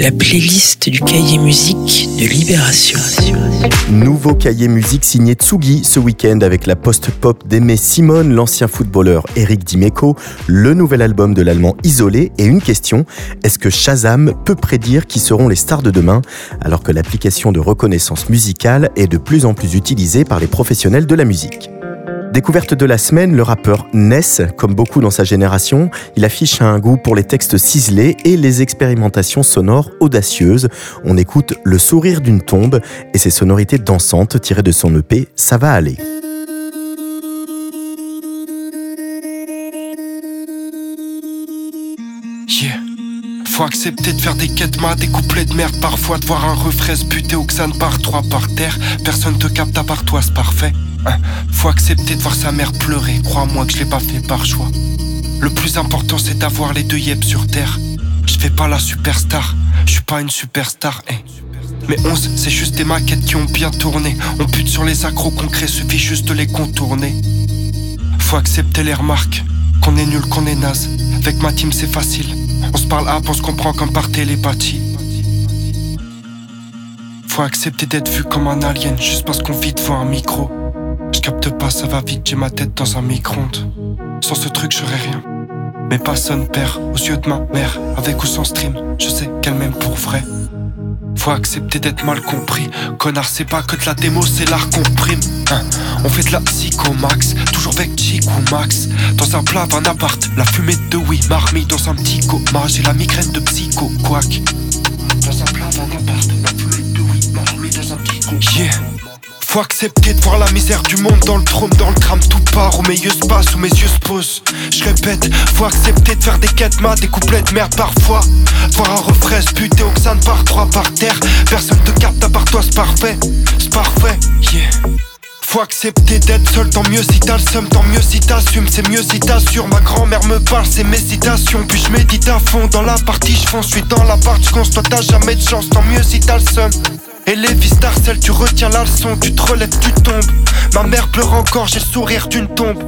la playlist du cahier musique de Libération. Nouveau cahier musique signé Tsugi ce week-end avec la post-pop d'Aimé Simone, l'ancien footballeur Eric Dimeco, le nouvel album de l'allemand Isolé et une question, est-ce que Shazam peut prédire qui seront les stars de demain? Alors que l'application de reconnaissance musicale est de plus en plus utilisée par les professionnels de la musique Découverte de la semaine, le rappeur Ness, comme beaucoup dans sa génération, il affiche un goût pour les textes ciselés et les expérimentations sonores audacieuses. On écoute Le sourire d'une tombe et ses sonorités dansantes tirées de son EP Ça va aller. Faut accepter de faire des quêtes des couplets de merde parfois, de voir un refrain se buter ou que trois par terre. Personne te capte à part toi, c'est parfait. Hein, faut accepter de voir sa mère pleurer, crois-moi que je l'ai pas fait par choix. Le plus important c'est d'avoir les deux yep sur terre. Je fais pas la superstar, je suis pas une superstar, eh. Mais 11, c'est juste des maquettes qui ont bien tourné. On pute sur les accros concrets, suffit juste de les contourner. Faut accepter les remarques, qu'on est nul, qu'on est naze. Avec ma team c'est facile, on se parle à on se comprend comme par télépathie. Faut accepter d'être vu comme un alien juste parce qu'on vit devant un micro. Pas, ça va vite, j'ai ma tête dans un micro-ondes. Sans ce truc, j'aurais rien. Mais personne perd aux yeux de ma mère, avec ou sans stream. Je sais qu'elle m'aime pour vrai. Faut accepter d'être mal compris. Connard, c'est pas que de la démo, c'est l'art qu'on. Hein, on fait de la psycho max, toujours avec Chic ou Max. Dans un plat, un appart, la fumée de oui, marmite dans un petit coma. J'ai la migraine de psycho, quack. Dans un plat, un appart, la fumée de oui, marmite dans un petit coma. Faut accepter de voir la misère du monde dans le trône, dans le crame, tout part au meilleur passe, où mes yeux se posent. Je répète, faut accepter de faire des quêtes mat, des couplets de merde parfois. Voir un refrain se buter au par trois par terre. Personne te capte à part toi, c'est parfait, c'est parfait, yeah. Faut accepter d'être seul, tant mieux si t'as le seum, tant mieux si t'assumes, c'est mieux si t'assures. Ma grand-mère me parle, c'est mes citations. Puis je médite à fond dans la partie, je fonce, suis dans la partie, je toi t'as jamais de chance, tant mieux si t'as le seum. Et les vis tu retiens la leçon, tu te relèves, tu tombes. Ma mère pleure encore, j'ai le sourire d'une tombe.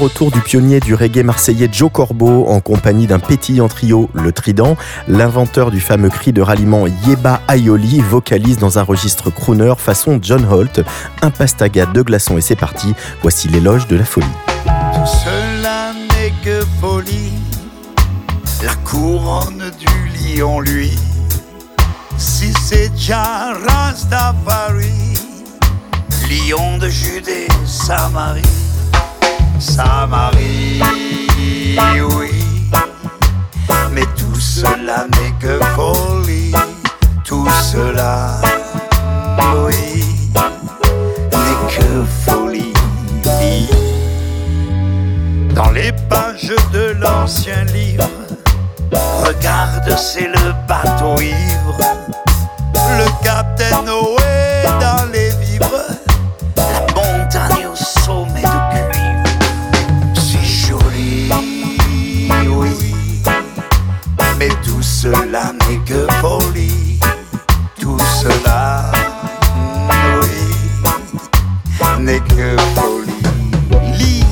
Retour du pionnier du reggae marseillais Joe Corbeau en compagnie d'un pétillant trio, le Trident. L'inventeur du fameux cri de ralliement Yeba Ayoli vocalise dans un registre crooner façon John Holt. Un pastaga de glaçons et c'est parti. Voici l'éloge de la folie. Folie, la couronne du lion lui. Si c'est déjà lion de Judée, Samarie. Samarie, oui. Mais tout cela n'est que folie, tout cela, oui, n'est que folie. Dans les pages de l'ancien livre, regarde, c'est le bateau ivre, le capitaine Noé dans les Mais tout cela n'est que folie, tout cela, oui, n'est que folie. Lis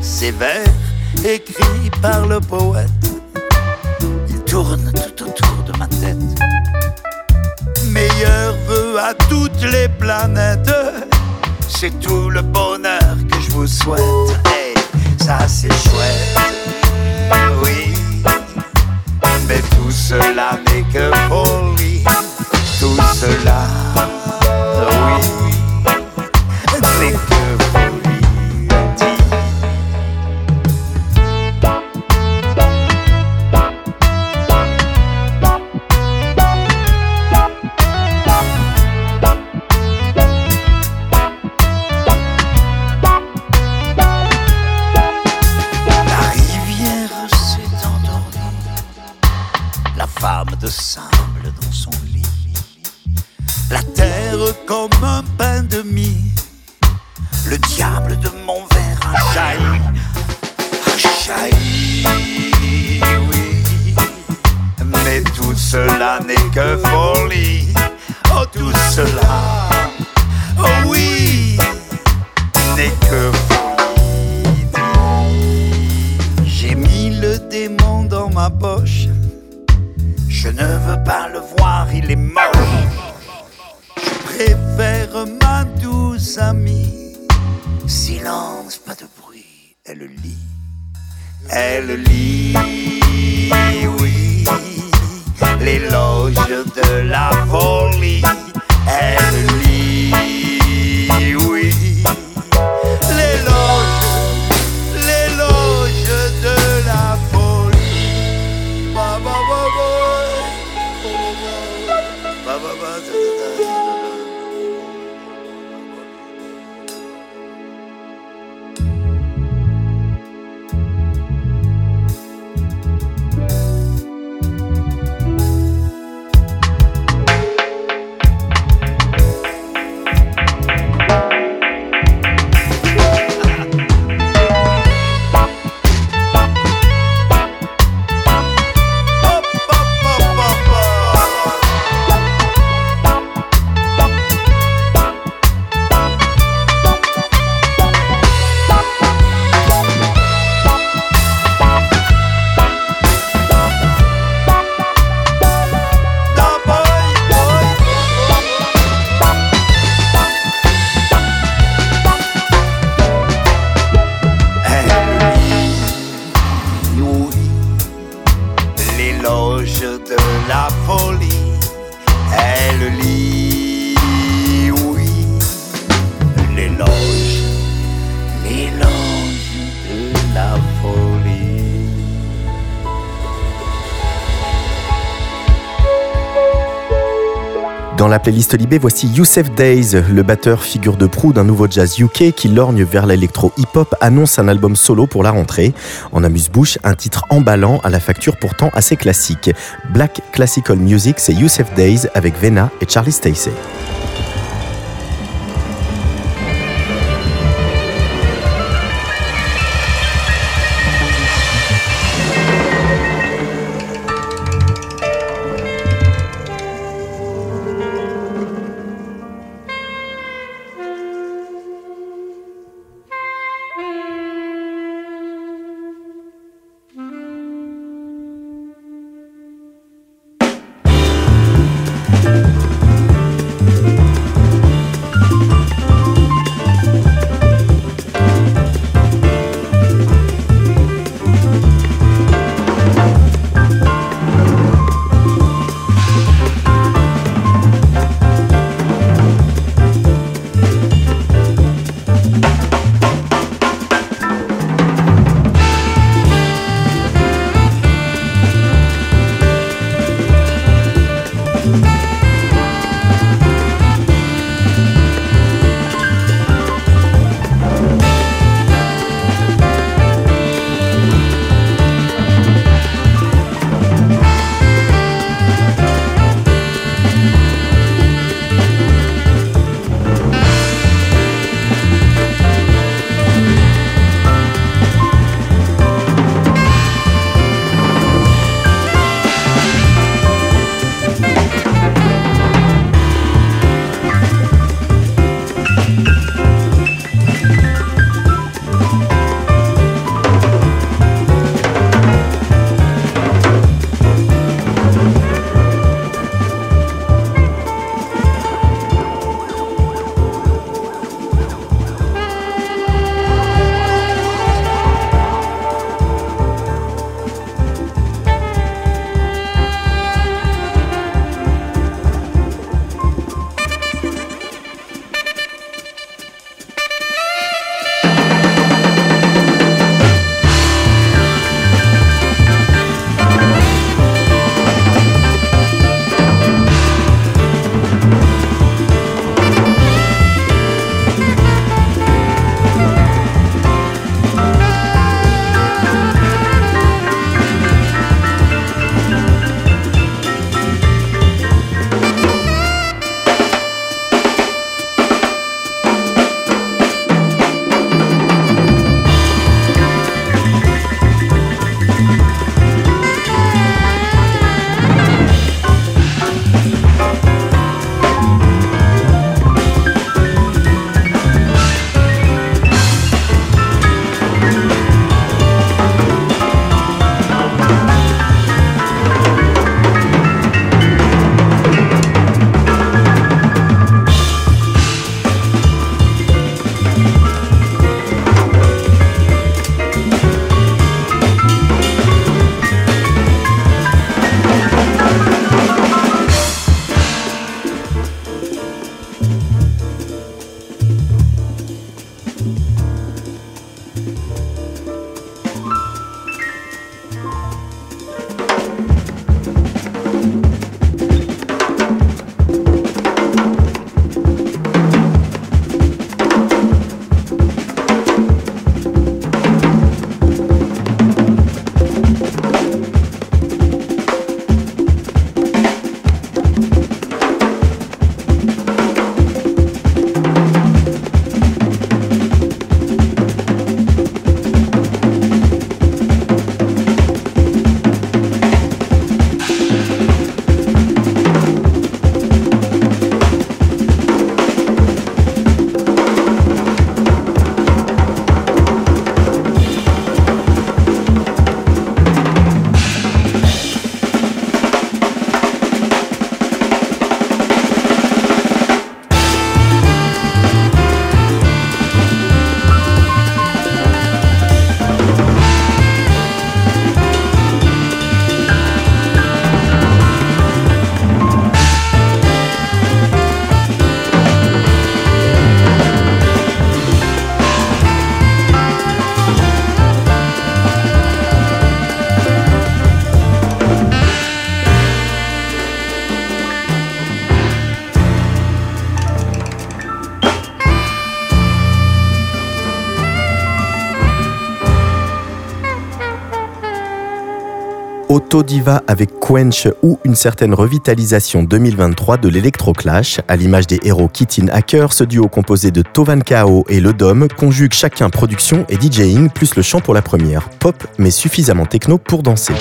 ces vers écrits par le poète, ils tournent tout autour de ma tête. Meilleur vœu à toutes les planètes, c'est tout le bonheur que je vous souhaite. Hey, ça c'est chouette mais tout cela n'est que folie. Tout cela, oui. Démon dans ma poche. Je ne veux pas le voir, il est moche. Je préfère ma douce amie. Silence, pas de bruit, elle lit. Elle lit, oui, l'éloge de la folie. Elle lit, l'éloge de la folie. Elle lit, oui, l'éloge, Dans la playlist Libé, voici Youssef Days, le batteur figure de proue d'un nouveau jazz UK qui lorgne vers l'électro hip-hop, annonce un album solo pour la rentrée. En amuse-bouche, un titre emballant à la facture pourtant assez classique. Black Classical Music, c'est Youssef Days avec Vena et Charlie Stacey. Autodiva avec Quench ou une certaine revitalisation 2023 de l'électroclash. À l'image des héros Kittin Hacker, ce duo composé de Tovan Kao et Le Dom conjugue chacun production et DJing plus le chant pour la première. Pop mais suffisamment techno pour danser.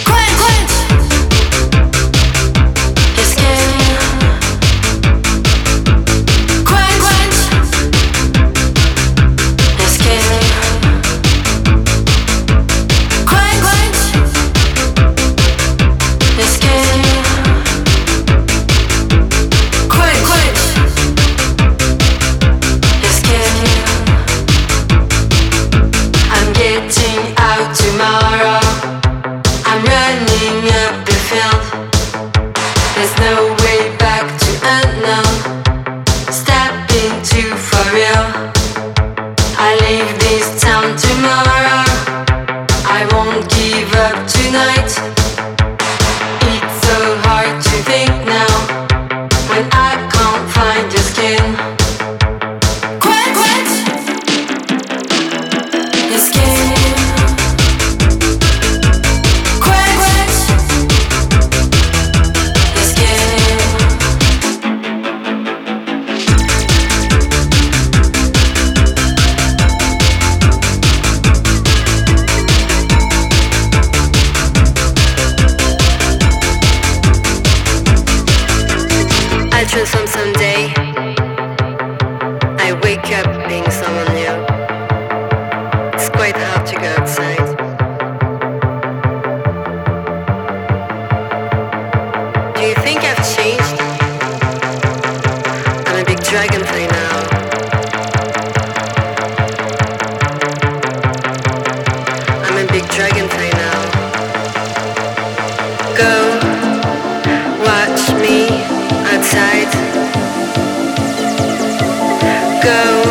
La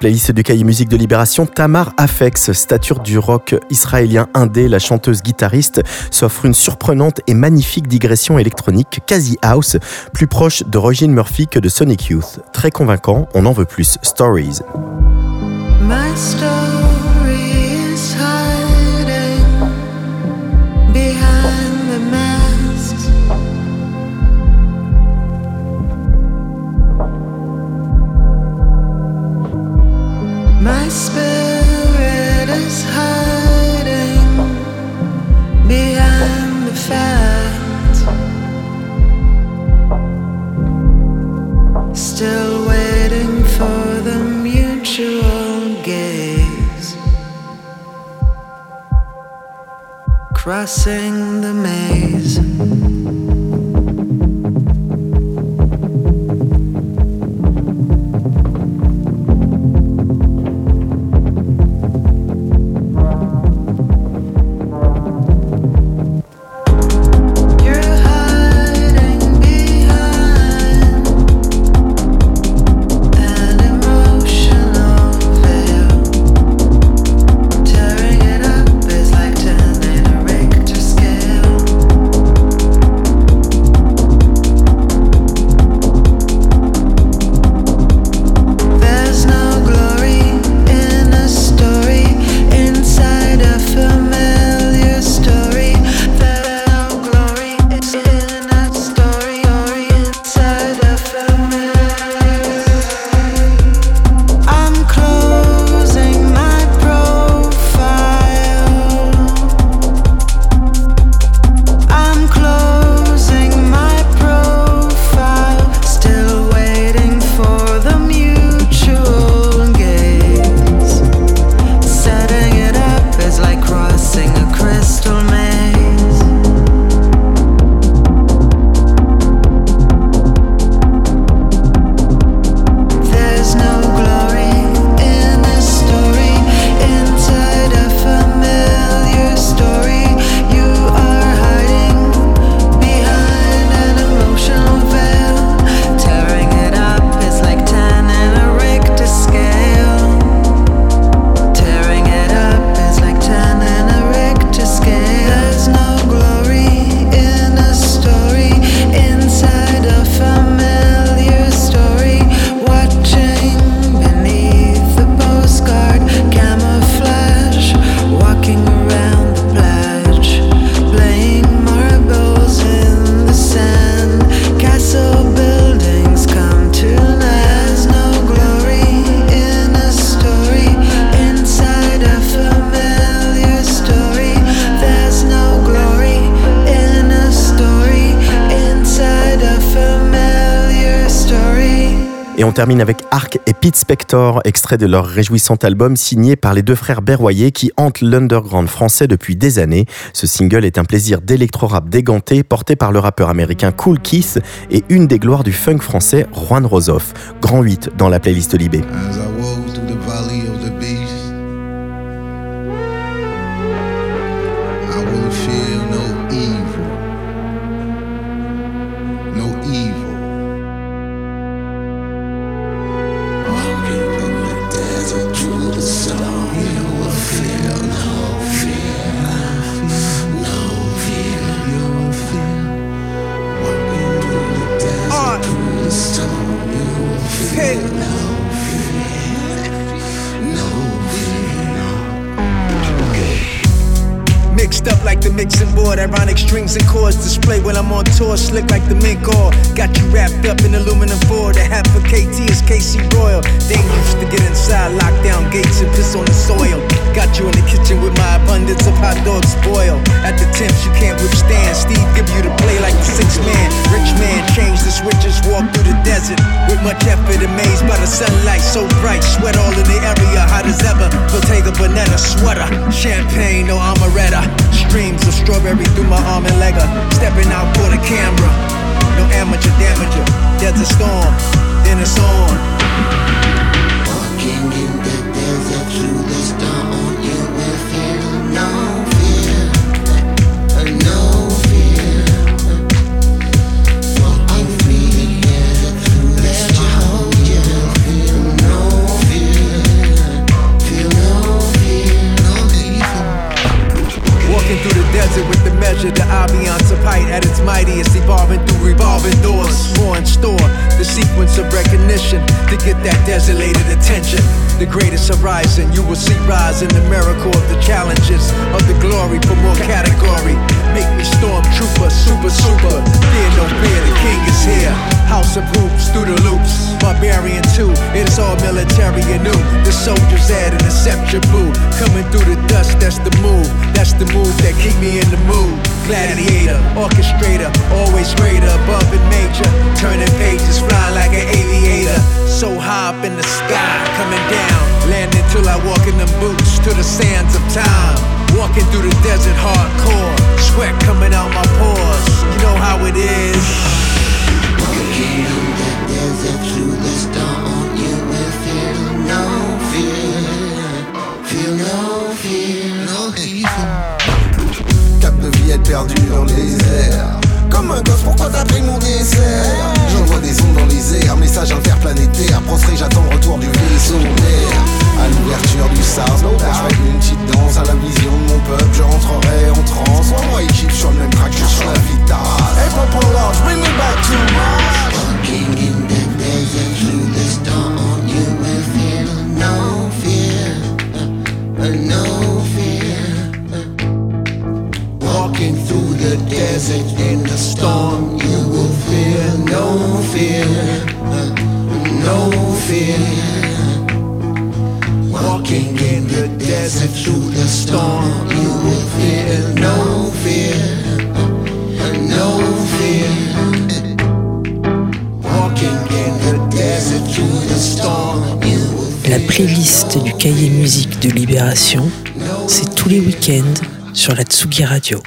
playlist du cahier musique de Libération, Tamar Afex, stature du rock israélien indé, la chanteuse guitariste, s'offre une surprenante et magnifique digression électronique quasi house, plus proche de Roger Murphy que de Sonic Youth. Très convaincant, on en veut plus. Stories. Termine avec Arc et Pete Spector, extrait de leur réjouissant album signé par les deux frères Berroyer qui hantent l'underground français depuis des années. Ce single est un plaisir d'électro-rap déganté porté par le rappeur américain Cool Keith et une des gloires du funk français, Juan Rosoff. Grand 8 dans la playlist Libé. Strings and chords display when I'm on tour, slick like the mink oil. Got you wrapped up in aluminum foil. The half of KT is KC Royal. Dangerous to get inside, lock down gates and piss on the soil. Got you in the kitchen with my abundance of hot dogs spoil. At the temps you can't withstand. Steve give you the play like the six man. Rich man, change the switches, walk through the desert. With much effort, amazed by the sunlight, so bright. Sweat all in the area, hot as ever. Bottega Bonetta sweater. Champagne, no amaretto. Streams of strawberry through my arm and legger, uh, stepping out for the camera. No amateur damager, there's a storm, then it's on. Walking in the desert through the storm, in mood. Gladiator, orchestrator, always greater, above and major. Turning pages, flying like an aviator. So high up in the sky, coming down. Landing till I walk in them boots to the sands of time. Walking through the desert hardcore. Sweat coming out my pores. You know how it is. Walking in the desert through the storm, you will feel no perdu dans les airs. Comme un gosse, pourquoi t'as pris mon dessert? J'envoie des ondes dans les airs, message interplanétaire. Prostré, j'attends le retour du vaisseau d'air. À l'ouverture du SARS, fais une petite danse à la vision de mon peuple. Je rentrerai en transe. Moi, sur la Tsugi Radio.